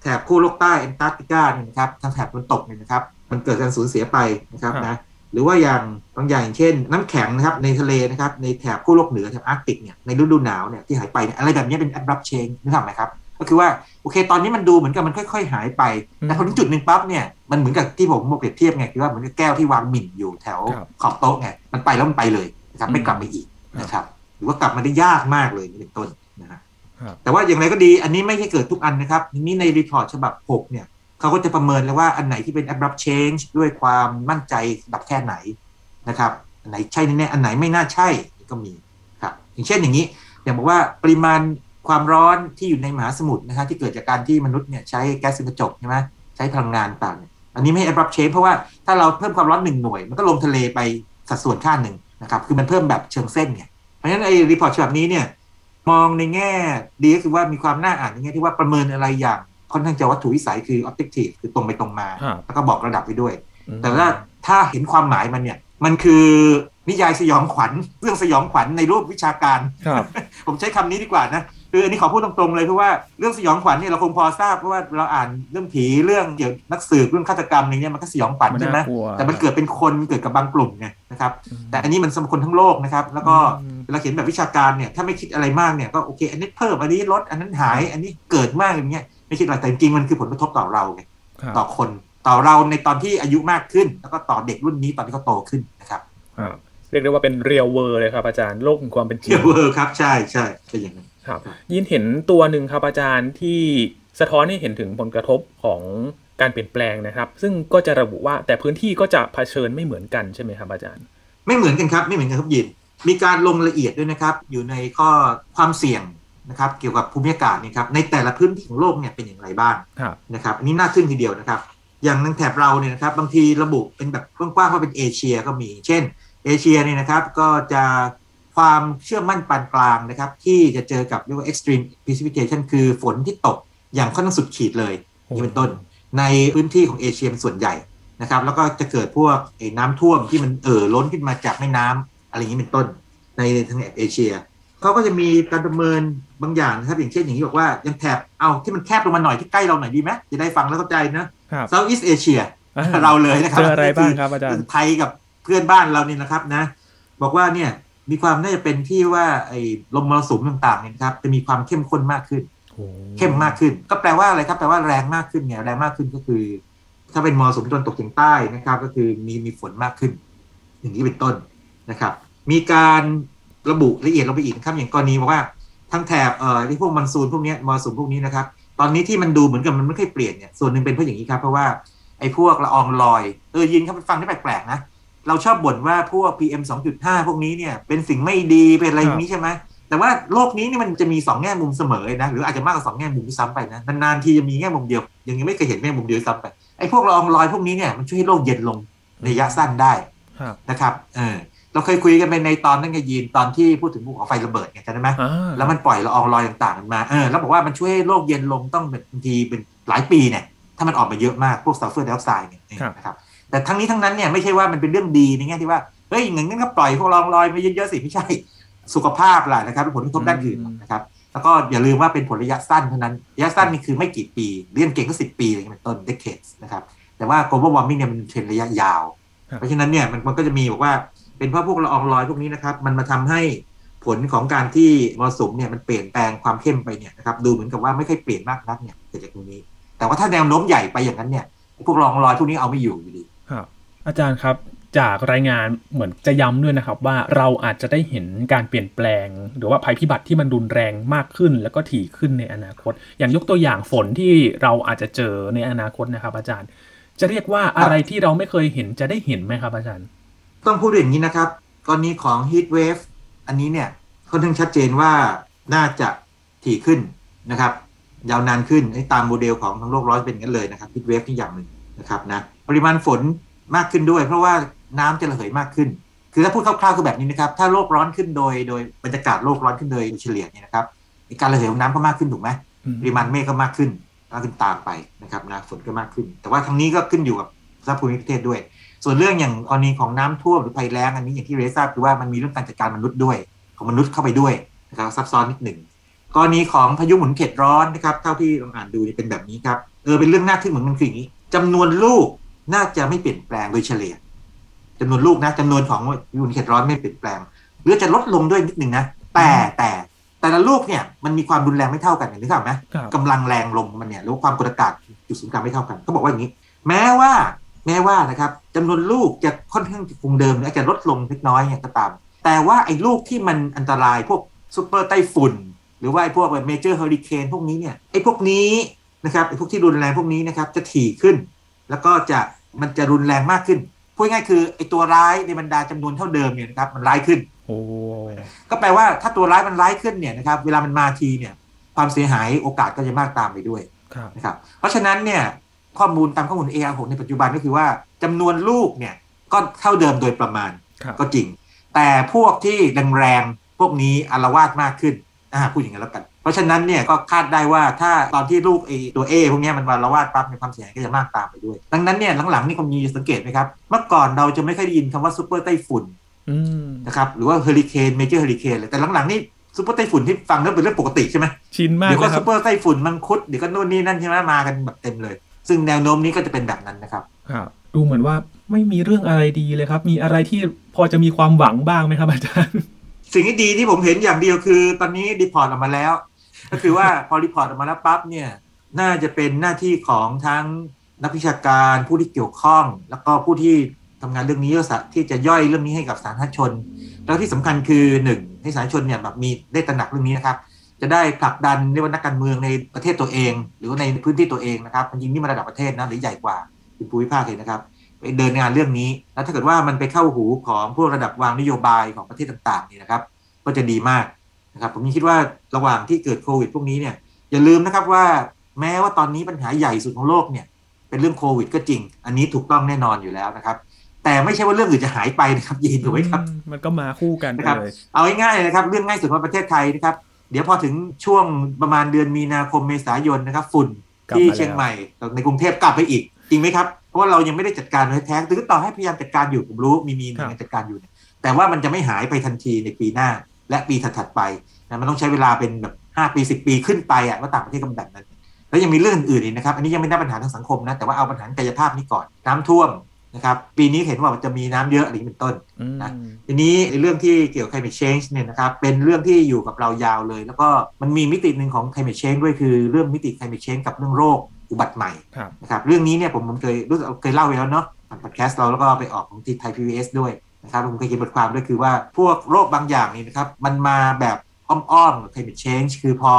แถบขั้วโลกใต้แอนตาร์กติกาเนี่ยนะครับทางแถบตะวันตกเนี่ยนะครับ มันเกิดการสูญเสียไปนะครับนะหรือว่าอย่างบางอย่างเช่น น้ำแข็งนะครับในทะเลนะครับในแถบขั้วโลกเหนือแถบอาร์กติกเนี่ยในฤดูหนาวเนี่ยที่หายไปเนี่ยอะไรแบบนี้เป็น abrupt change นึกออกไหมครับก็คือว่าโอเค ตอนนี้มันดูเหมือนกับมันค่อย ๆ หายไปแต่พอถึงจุดหนึ่งปั๊บเนี่ยมันเหมือนกับที่ผมมาเปรียบเทียบไงคือว่าเหมือนกับแก้วที่วางหมิ่นอยู่แถวขอบโต๊ะไงมันไปแล้วมันไปเลยนะครับไม่กลับมาอีกนะครับ หรือว่ากลับมาได้ยากมากเลยนี่เป็นต้นนะฮะแต่ว่าอย่างไรก็ดีอันนี้ไม่ใช่เกิดทุกอันนะครับนี้ใน report ฉบับ 6 เนี่ยเขาก็จะประเมินเลยว่าอันไหนที่เป็น abrupt change ด้วยความมั่นใจระดับแค่ไหนนะครับ อันไหนใช่แน่ๆอันไหนไม่น่าใช่ก็มีครับ อย่างเช่นอย่างนี้ อย่างบอกว่าปริมาณความร้อนที่อยู่ในมหาสมุทรนะครับที่เกิดจากการที่มนุษย์เนี่ยใช้แก๊สเรือนกระจกใช่ไหมใช้พลังงานต่างอันนี้ไม่ให้รับเชฟเพราะว่าถ้าเราเพิ่มความร้อนหนึ่งหน่วย มันก็ลงทะเลไปสัดส่วนค่าหนึ่งนะครับ คือมันเพิ่มแบบเชิงเส้นเนี่ย เพราะฉะนั้นไอ้รีพอร์ตฉบับนี้เนี่ย มองในแง่ดีก็คือว่ามีความน่าอ่านในแง่ที่ว่าประเมินอะไรอย่างค่อนข้างจะวัตถุวิสัยคือ objective คือตรงไปตรงมา แล้วก็บอกระดับไปด้วย แต่ว่าถ้าเห็นความหมายมันเนี่ย มันคือนิยายสยองขวัญ เรื่องสยองขวัญในรูปวิชาการครับผมใช้คำนี้ดีกว่านะ คืออันนี้ขอพูดตรงๆเลยเพราะว่าเรื่องสยองขวัญเนี่ยเราคงพอทราบเพราะว่าเราอ่านเรื่องผีเรื่องเกี่ยวนักสืบเรื่องฆาตกรรมอะไรเงี้ยมันก็สยองขวัญใช่ไหมแต่มันเกิดเป็นคนเกิดกับบางกลุ่มไงนะครับแต่อันนี้มันสมคนทั้งโลกนะครับ แล้วก็เวลาเขียนแบบวิชาการเนี่ยถ้าไม่คิดอะไรมากเนี่ยก็โอเค อันนี้เพิ่มอันนี้ลดอันนั้นหาย อันนี้เกิดมากอย่างเงี้ยไม่คิดอะไรแต่จริงมันคือผลกระทบต่อเราไงต่อคนต่อเราในตอนที่อายุมากขึ้น แล้วก็ต่อเด็กรุ่นนี้ตอนที่เขาโตขึ้นนะครับเรียกได้ว่าเป็น real world เลยครับอาจารย์โลกของความเป็นจริง real world ครับใช่ใช่เป็นอย่างนั้น ครับยินเห็นตัวหนึ่งครับอาจารย์ที่สะท้อนให้เห็นถึงผลกระทบของการเปลี่ยนแปลงนะครับ ซึ่งก็จะระบุว่าแต่ละพื้นที่ก็จะเผชิญไม่เหมือนกันใช่ไหมครับอาจารย์ ไม่เหมือนกันครับไม่เหมือนกันครับยินมีการลงละเอียดด้วยนะครับ อยู่ในข้อความเสี่ยงนะครับเกี่ยวกับภูมิอากาศนี่ครับในแต่ละพื้นที่ของโลกเนี่ยเป็นอย่างไรบ้างนะครับอันนี้น่าทึ่งทีเดียวนะครับ อย่างในแถบเราเนี่ยนะครับบางทีระบุเป็นแบบกว้างๆว่าเป็นเอเชียก็มี เช่น เอเชียเนี่ยนะครับก็จะ ความเชื่อมั่นปานกลางนะครับ ที่จะเจอกับเรียกว่า extreme precipitation คือฝนที่ตกอย่างค่อนข้างสุดขีดเลยนี่เป็นต้น ในพื้นที่ของเอเชียเป็นส่วนใหญ่นะครับ แล้วก็จะเกิดพวกน้ำท่วมที่มันเอ่อล้นขึ้นมาจากแม่น้ำอะไรอย่างนี้เป็นต้น ในทางเอเชียเขาก็จะมีการประเมินบางอย่างนะครับ อย่างเช่นอย่างนี้บอกว่ายังแถบเอาที่มันแคบลงมาหน่อยที่ใกล้เราหน่อยดีไหมจะได้ฟังแล้วเข้าใจนะ Southeast Asia เราเลยนะครับเจออะไรบ้างครับอาจารย์ไทยกับเพื่อนบ้านเรานี่นะครับนะ บอกว่าเนี่ย มีความน่าจะเป็นที่ว่าไอ้ลมมรสุมต่างๆเนี่ยครับจะมีความเข้มข้นมากขึ้นเข้มมากขึ้น ก็แปลว่าอะไรครับแปลว่าแรงมากขึ้นเนี่ยแรงมากขึ้นก็คือ ถ้าเป็นมรสุมตะวันตกเฉียงใต้นะครับ ก็คือมีมีฝนมากขึ้น อย่างนี้เป็นต้นนะครับ มีการระบุละเอียดลงไปอีกนะครับอย่างกรณีบอกว่าทั้งแถบเอ่อที่พวกมอนซูนพวกนี้มรสุมพวกนี้นะครับ ตอนนี้ที่มันดูเหมือนกับมันไม่ค่อยเปลี่ยนเนี่ยส่วนหนึ่งเป็นเพราะอย่างนี้ครับเพราะว่าไอ้พวกละอองลอยเออยินครับฟังได้แปลกๆนะ เราชอบบ่นว่าพวก PM 2.5 พวกนี้เนี่ยเป็นสิ่งไม่ดีเป็นอะไรอย่างนี้ใช่ไหมแต่ว่าโลกนี้นี่มันจะมีสองแง่มุมเสมอนะหรืออาจจะมากกว่าสองแง่มุมที่ซ้ำไปนะนานๆทีจะมีแง่มุมเดียวยังไม่เคยเห็นแง่มุมเดียวซ้ำไปไอ้พวกละอองลอยพวกนี้เนี่ยมันช่วยให้โลกเย็นลงระยะสั้นได้นะครับเออเราเคยคุยกันไปในตอนนั้นไงยีนตอนที่พูดถึงภูเขาไฟระเบิดไงจำได้ไหมแล้วมันปล่อยละอองลอยต่างๆมาเออแล้วบอกว่ามันช่วยให้โลกเย็นลงต้องบางทีเป็นหลายปีเนี่ยถ้ามันออกมาเยอะมากพวกซัลเฟอร์ไดออกไซด์เนี่ยนะครับ แต่ทั้งนี้ทั้งนั้นเนี่ยไม่ใช่ว่ามันเป็นเรื่องดีในแง่ที่ว่าเฮ้ยอย่างนั้นก็ปล่อยพวกละอองลอยมาเยอะๆสิไม่ใช่สุขภาพล่ะนะครับเป็นผลกระทบด้านอื่นนะครับ แล้วก็อย่าลืมว่าเป็นผลระยะสั้นเท่านั้นระยะสั้นนี่คือไม่กี่ปีอย่างเก่งก็สิบปีอะไรเงี้ยเป็นต้น decades นะครับแต่ว่า global warming เนี่ยมันเทรนระยะยาว เพราะฉะนั้นเนี่ยมันมันก็จะมีบอกว่าเป็นเพราะพวกละอองลอยพวกนี้นะครับ มันมาทำให้ผลของการที่มรสุมเนี่ยมันเปลี่ยนแปลงความเข้มไปเนี่ยนะครับดูเหมือนกับว่าไม่ค่อยเปลี่ยนมากนักเนี่ยเกิดจากตรงนี้ แต่ว่าถ้าแนวโน้มใหญ่ไปอย่างนั้นเนี่ยพวกละอองลอยพวกนี้เอาไม่อยู่อยู่ดีครับ อาจารย์ครับจากรายงานเหมือนจะย้ำด้วยนะครับ ว่าเราอาจจะได้เห็นการเปลี่ยนแปลง หรือว่าภัยพิบัติที่มันรุนแรงมากขึ้น แล้วก็ถี่ขึ้นในอนาคต อย่างยกตัวอย่างฝนที่เราอาจจะเจอในอนาคตนะครับ อาจารย์ จะเรียกว่าอะไรที่เราไม่เคยเห็นจะได้เห็นไหมครับ อาจารย์ ต้องพูดอย่างนี้นะครับกรณีของ heat wave อันนี้เนี่ยค่อนข้างชัดเจนว่าน่าจะถี่ขึ้นนะครับ ยาวนานขึ้นตามโมเดลของทั้งโลกร้อนเป็นงั้นเลยนะครับ heat wave ที่อย่างหนึ่งนะครับนะปริมาณฝน มากขึ้นด้วย เพราะว่าน้ำจะระเหยมากขึ้น คือถ้าพูดคร่าวๆคือแบบนี้นะครับ ถ้าโลกร้อนขึ้นโดยโดยบรรยากาศโลกร้อนขึ้นโดยเฉลี่ยเนี่ยนะครับการระเหยของน้ำก็มากขึ้นถูกไหมปริมาณเมฆก็มากขึ้นมากขึ้นตามไปนะครับนะฝนก็มากขึ้น แต่ว่าทั้งนี้ก็ขึ้นอยู่กับสภาพภูมิประเทศด้วย ส่วนเรื่องอย่างกรณีของน้ำท่วมหรือภัยแล้งอันนี้อย่างที่เรซ่าคือว่ามันมีเรื่องการจัดการมนุษย์ด้วย ของมนุษย์เข้าไปด้วยนะครับซับซ้อนนิดหนึ่งกรณีของพายุหมุนเขตร้อนนะครับเท่าที่ลองอ่านดูเป็นแบบนี้ครับเออเป็นเรื่องน่าทึ่งเหมือนกันคืออย่างนี้จำนวนลูก น่าจะไม่เปลี่ยนแปลงโดยเฉลี่ยจำนวนลูกนะจำนวนของยูนเขตร้อนไม่เปลี่ยนแปลง หรือจะลดลงด้วยนิดหนึ่งนะ แต่แต่แต่ละลูกเนี่ยมันมีความรุนแรงไม่เท่ากันเห็นไหมกำลังแรงลมมันเนี่ยหรือความกดอากาศจุดศูนย์กลางไม่เท่ากันเขาบอกว่าอย่างนี้ แม้ว่าแม้ว่านะครับจำนวนลูกจะค่อนข้างคงเดิมอาจจะลดลงเล็กน้อยเนี่ยก็ตาม แต่ว่าไอ้ลูกที่มันอันตรายพวกซูเปอร์ไต้ฝุ่น หรือว่าไอ้พวก major hurricane พวกนี้เนี่ยไอ้พวกนี้นะครับไอ้พวกที่รุนแรงพวกนี้นะครับจะถี่ขึ้น แล้วก็จะ มันจะรุนแรงมากขึ้น พูดง่ายคือไอตัวร้ายในบรรดาจำนวนเท่าเดิมเนี่ยนะครับมันร้ายขึ้นโอ้ก็แปลว่าถ้าตัวร้ายมันร้ายขึ้นเนี่ยนะครับเวลามันมาทีเนี่ยความเสียหายโอกาสก็จะมากตามไปด้วยนะครับเพราะฉะนั้นเนี่ยข้อมูลตามข้อมูล AR6 ในปัจจุบันก็คือว่าจำนวนลูกเนี่ยก็เท่าเดิมโดยประมาณก็จริง แต่พวกที่แรงๆพวกนี้อารวาสมากขึ้นอ่าพูดอย่างนั้นแล้วกัน ราะฉะนั้นเนี่ยก็คาดได้ว่าถ้าตอนที่ลูกไอตัว A พวกนี้มันวาละวาดปั๊บในความเสียหายก็จะมากตามไปด้วย ดังนั้นเนี่ยหลังๆนี่คุณมีสังเกตไหมครับ เมื่อก่อนเราจะไม่ค่อยได้ยินคำว่าซูเปอร์ไต้ฝุ่นนะครับหรือว่าเฮอริเคน major hurricane เลยแต่หลังๆนี่ซูเปอร์ไต้ฝุ่นที่ฟังแล้วเป็นเรื่องปกติใช่ไหมชินมากเดี๋ยวก็ซูเปอร์ไต้ฝุ่นมังคุดเดี๋ยวก็นู่นนี่นั่นใช่ไหมมากันแบบเต็มเลย ซึ่งแนวโน้มนี้ก็จะเป็นแบบนั้นนะครับครับดูเหมือนว่าไม่มีเรื่องอะไรดีเลยครับ มีอะไรที่พอจะมีความหวังบ้างไหมครับอาจารย์สิ่งที่ดีที่ผมเห็นอย่างเดียวคือ ตอนนี้ report ออกมาแล้ว ก็คือว่าพอ report ออกมาแล้วปั๊บเนี่ยน่าจะเป็นหน้าที่ของทั้งนักวิชาการผู้ที่เกี่ยวข้อง แล้วก็ผู้ที่ทำงานเรื่องนี้ที่จะย่อยเรื่องนี้ให้กับสาธารณชน แล้วที่สำคัญคือหนึ่งให้สาธารณชนเนี่ยแบบมีได้ตระหนักเรื่องนี้นะครับ จะได้ผลักดันในวันนักการเมืองในประเทศตัวเอง หรือในพื้นที่ตัวเองนะครับมันยิงนี่มาระดับประเทศนะหรือใหญ่กว่าเป็นภูมิภาคเลยนะครับไปเดินงานเรื่องนี้ แล้วถ้าเกิดว่ามันไปเข้าหูของพวกระดับวางนโยบายของประเทศต่างๆนี่นะครับ ก็จะดีมาก นะครับผมคิดว่าระหว่างที่เกิดโควิดพวกนี้เนี่ยอย่าลืมนะครับว่าแม้ว่าตอนนี้ปัญหาใหญ่สุดของโลกเนี่ยเป็นเรื่องโควิดก็จริง อันนี้ถูกต้องแน่นอนอยู่แล้วนะครับ แต่ไม่ใช่ว่าเรื่องอื่นจะหายไปนะครับยินถูกไหมครับ มันก็มาคู่กันนะครับ เอาง่ายๆนะครับ เรื่องง่ายสุดของประเทศไทยนะครับ เดี๋ยวพอถึงช่วงประมาณเดือนมีนาคมเมษายนนะครับ ฝุ่นที่เชียงใหม่ในกรุงเทพกลับไปอีก จริงไหมครับ เพราะว่าเรายังไม่ได้จัดการแท้ๆถึงต่อให้พยายามจัดการอยู่ผมรู้มีมีมีจัดการอยู่ แต่ว่ามันจะไม่หายไปทันทีในปีหน้า และปีถัดๆไปนะมันต้องใช้เวลาเป็นแบบห้าปีสิบปีขึ้นไปอะว่าต่างประเทศก็แบบนั้น แล้วยังมีเรื่องอื่นอีกนะครับ อันนี้ยังไม่ได้ปัญหาทางสังคมนะแต่ว่าเอาปัญหากายภาพนี้ก่อนน้ำท่วมนะครับปีนี้เห็นว่ามันจะมีน้ำเยอะอะไรเป็นต้นอืมนะทีนี้ในเรื่องที่เกี่ยวกับ climate change เนี่ยนะครับเป็นเรื่องที่อยู่กับเรายาวเลย แล้วก็มันมีมิติหนึ่งของ climate change ด้วยคือเรื่องมิติ climate change กับเรื่องโรคอุบัติใหม่ครับนะครับเรื่องนี้เนี่ยผมผมเคยรู้สึกเคยเล่าไปแล้วเนาะผ่านพอดแคสต์เราแล้วก็ไปออกของที่ไทยพีบีด้วย นะครับผมเคยเขียนบทความด้วยคือว่าพวกโรคบางอย่างนี่นะครับ มันมาแบบอ้อมๆกับ climate change คือพอ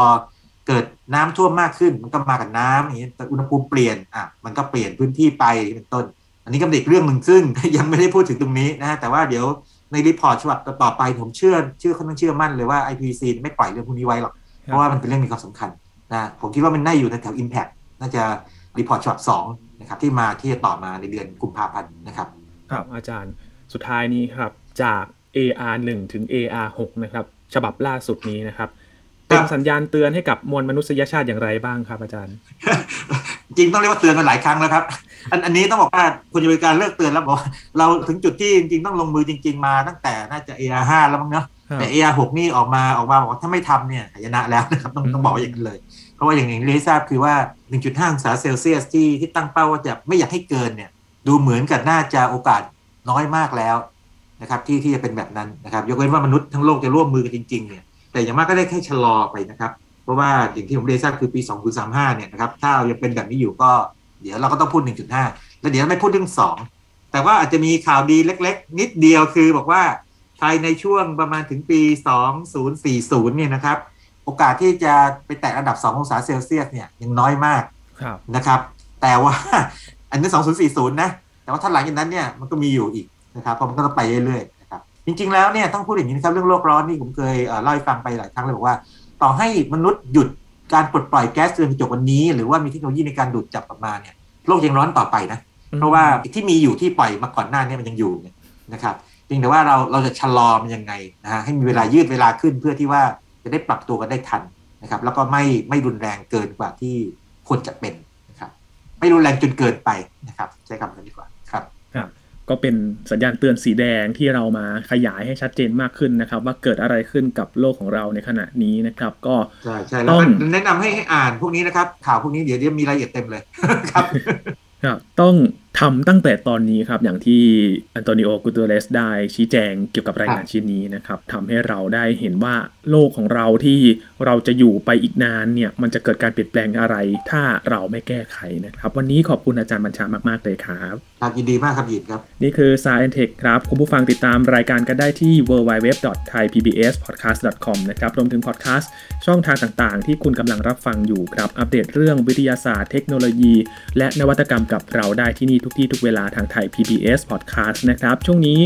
เกิดน้ำท่วมมากขึ้น มันก็มากับน้ำอย่างนี้แต่อุณหภูมิเปลี่ยนอะมันก็เปลี่ยนพื้นที่ไปเป็นต้น อันนี้ก็เป็นอีกเรื่องหนึ่งซึ่งยังไม่ได้พูดถึงตรงนี้นะแต่ว่าเดี๋ยวใน report ฉบับต่อไปผมเชื่อเชื่อค่อนข้างเชื่อมั่นเลยว่า IPCC ไม่ปล่อยเรื่องพวกนี้ไว้หรอก เพราะว่ามันเป็นเรื่องมีความสำคัญนะผมคิดว่ามันน่าอยู่ในแถว Impact น่าจะ report ฉบับ2นะครับที่มาที่จะต่อมาในเดือนกุมภาพันธ์นะครับครับอาจารย์ สุดท้ายนี้ครับจาก AR 1ถึง AR 6นะครับฉบับล่าสุดนี้นะครับเป็นสัญญาณเตือนให้กับมวลมนุษยชาติอย่างไรบ้างครับอาจารย์ จริงต้องเรียกว่าเตือนกันหลายครั้งแล้วครับ อันอันนี้ต้องบอกว่าคุณจะมีการเลิกเตือนแล้วบอกว่าเราถึงจุดที่จริงๆต้องลงมือจริง ๆ มาตั้งแต่น่าจะ AR 5แล้วมั้งเนาะแต่ AR 6นี่ออกมาออกมาบอกว่าถ้าไม่ทำเนี่ยหายนะแล้วนะครับต้องต้องบอกว่าอย่างนั้นเลย เพราะว่าอย่างที่ทราบคือว่า 1.5 องศาเซลเซียสที่ที่ตั้งเป้าว่าจะไม่อยากให้เกินเนี่ยดูเหมือนกับน่าจะโอกาส น้อยมากแล้วนะครับที่ที่จะเป็นแบบนั้นนะครับ ยกเว้นว่ามนุษย์ทั้งโลกจะร่วมมือกันจริงๆเนี่ยแต่อย่างมากก็ได้แค่ชะลอไปนะครับ เพราะว่าอย่างที่ผมเรียนทราบคือปี 2035 เนี่ยนะครับถ้ายังเป็นแบบนี้อยู่ก็เดี๋ยวเราก็ต้องพูด 1.5 แล้วเดี๋ยวไม่พูดเรื่อง 2 แต่ว่าอาจจะมีข่าวดีเล็ก ๆ นิดเดียวคือบอกว่าภายในช่วงประมาณถึงปี 2040 เนี่ยนะครับ โอกาสที่จะไปแตะระดับ 2 องศาเซลเซียสเนี่ยยังน้อยมากครับนะครับ แต่ว่าอันนี้ 2040 นะ แต่ว่าถ้าหลังจากนั้นเนี่ยมันก็มีอยู่อีกนะครับเพราะมันก็ต้องไปเรื่อยๆนะครับจริงๆแล้วเนี่ยต้องพูดอย่างนี้นะครับเรื่องโลกร้อนนี่ผมเคยเอ่อเล่าให้ฟังไปหลายครั้งเลยบอกว่า ต่อให้มนุษย์หยุดการปลดปล่อยแก๊สเรือนกระจกวันนี้ หรือว่ามีเทคโนโลยีในการดูดจับออกมาเนี่ยโลกยังร้อนต่อไปนะเพราะว่าที่มีอยู่ที่ปล่อยมาก่อนหน้านี้มันยังอยู่เนี่ยนะครับเพียงแต่ว่าเราเราจะชะลอมันยังไงนะฮะให้มีเวลายืดเวลาขึ้นเพื่อที่ว่าจะได้ปรับตัวกันได้ทันนะครับแล้วก็ไม่ไม่รุนแรงเกินกว่าที่ควรจะเป็นนะครับไม่รุนแรงจนเกินไปนะครับใช้คำนั้นดีกว่าครับ ก็เป็นสัญญาณเตือนสีแดงที่เรามาขยายให้ชัดเจนมากขึ้นนะครับ ว่าเกิดอะไรขึ้นกับโลกของเราในขณะนี้นะครับ ก็ใช่ใช่แล้วต้องก็แนะนำให้ให้อ่านพวกนี้นะครับ ข่าวพวกนี้เดี๋ยวเดี๋ยวมีรายละเอียดเต็มเลยครับครับต้องทำตั้งแต่ตอนนี้ครับอย่างที่อันโตนิโอกูเตเรสได้ชี้แจงเกี่ยวกับรายงานชิ้นนี้นะครับทำให้เราได้เห็นว่าโลกของเราที่เราจะอยู่ไปอีกนานเนี่ยมันจะเกิดการเปลี่ยนแปลงอะไร ถ้าเราไม่แก้ไขนะครับ วันนี้ขอบคุณอาจารย์บัญชามาก ๆ เลยครับครับยินดีมากครับยินครับ นี่คือ Science Tech ครับ คุณผู้ฟังติดตามรายการกันได้ที่ www.thaipbspodcast.com นะครับรวมถึงพอดแคสต์ช่องทางต่างๆ ที่คุณกำลังรับฟังอยู่ครับ อัปเดตเรื่องวิทยาศาสตร์เทคโนโลยี และนวัตกรรมกับเราได้ที่นี่ทุกที่ทุกเวลาทางไทย PBS Podcast นะครับ ช่วงนี้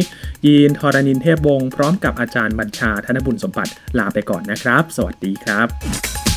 ยีนทอรานินเทพวงศ์พร้อมกับอาจารย์บัญชาธนบุญสมบัติลาไปก่อนนะครับ สวัสดีครับ